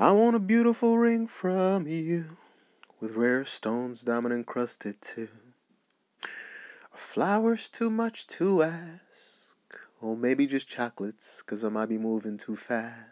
I want a beautiful ring from you with rare stones, diamond encrusted too. Flowers too much to ask, or maybe just chocolates, cause I might be moving too fast.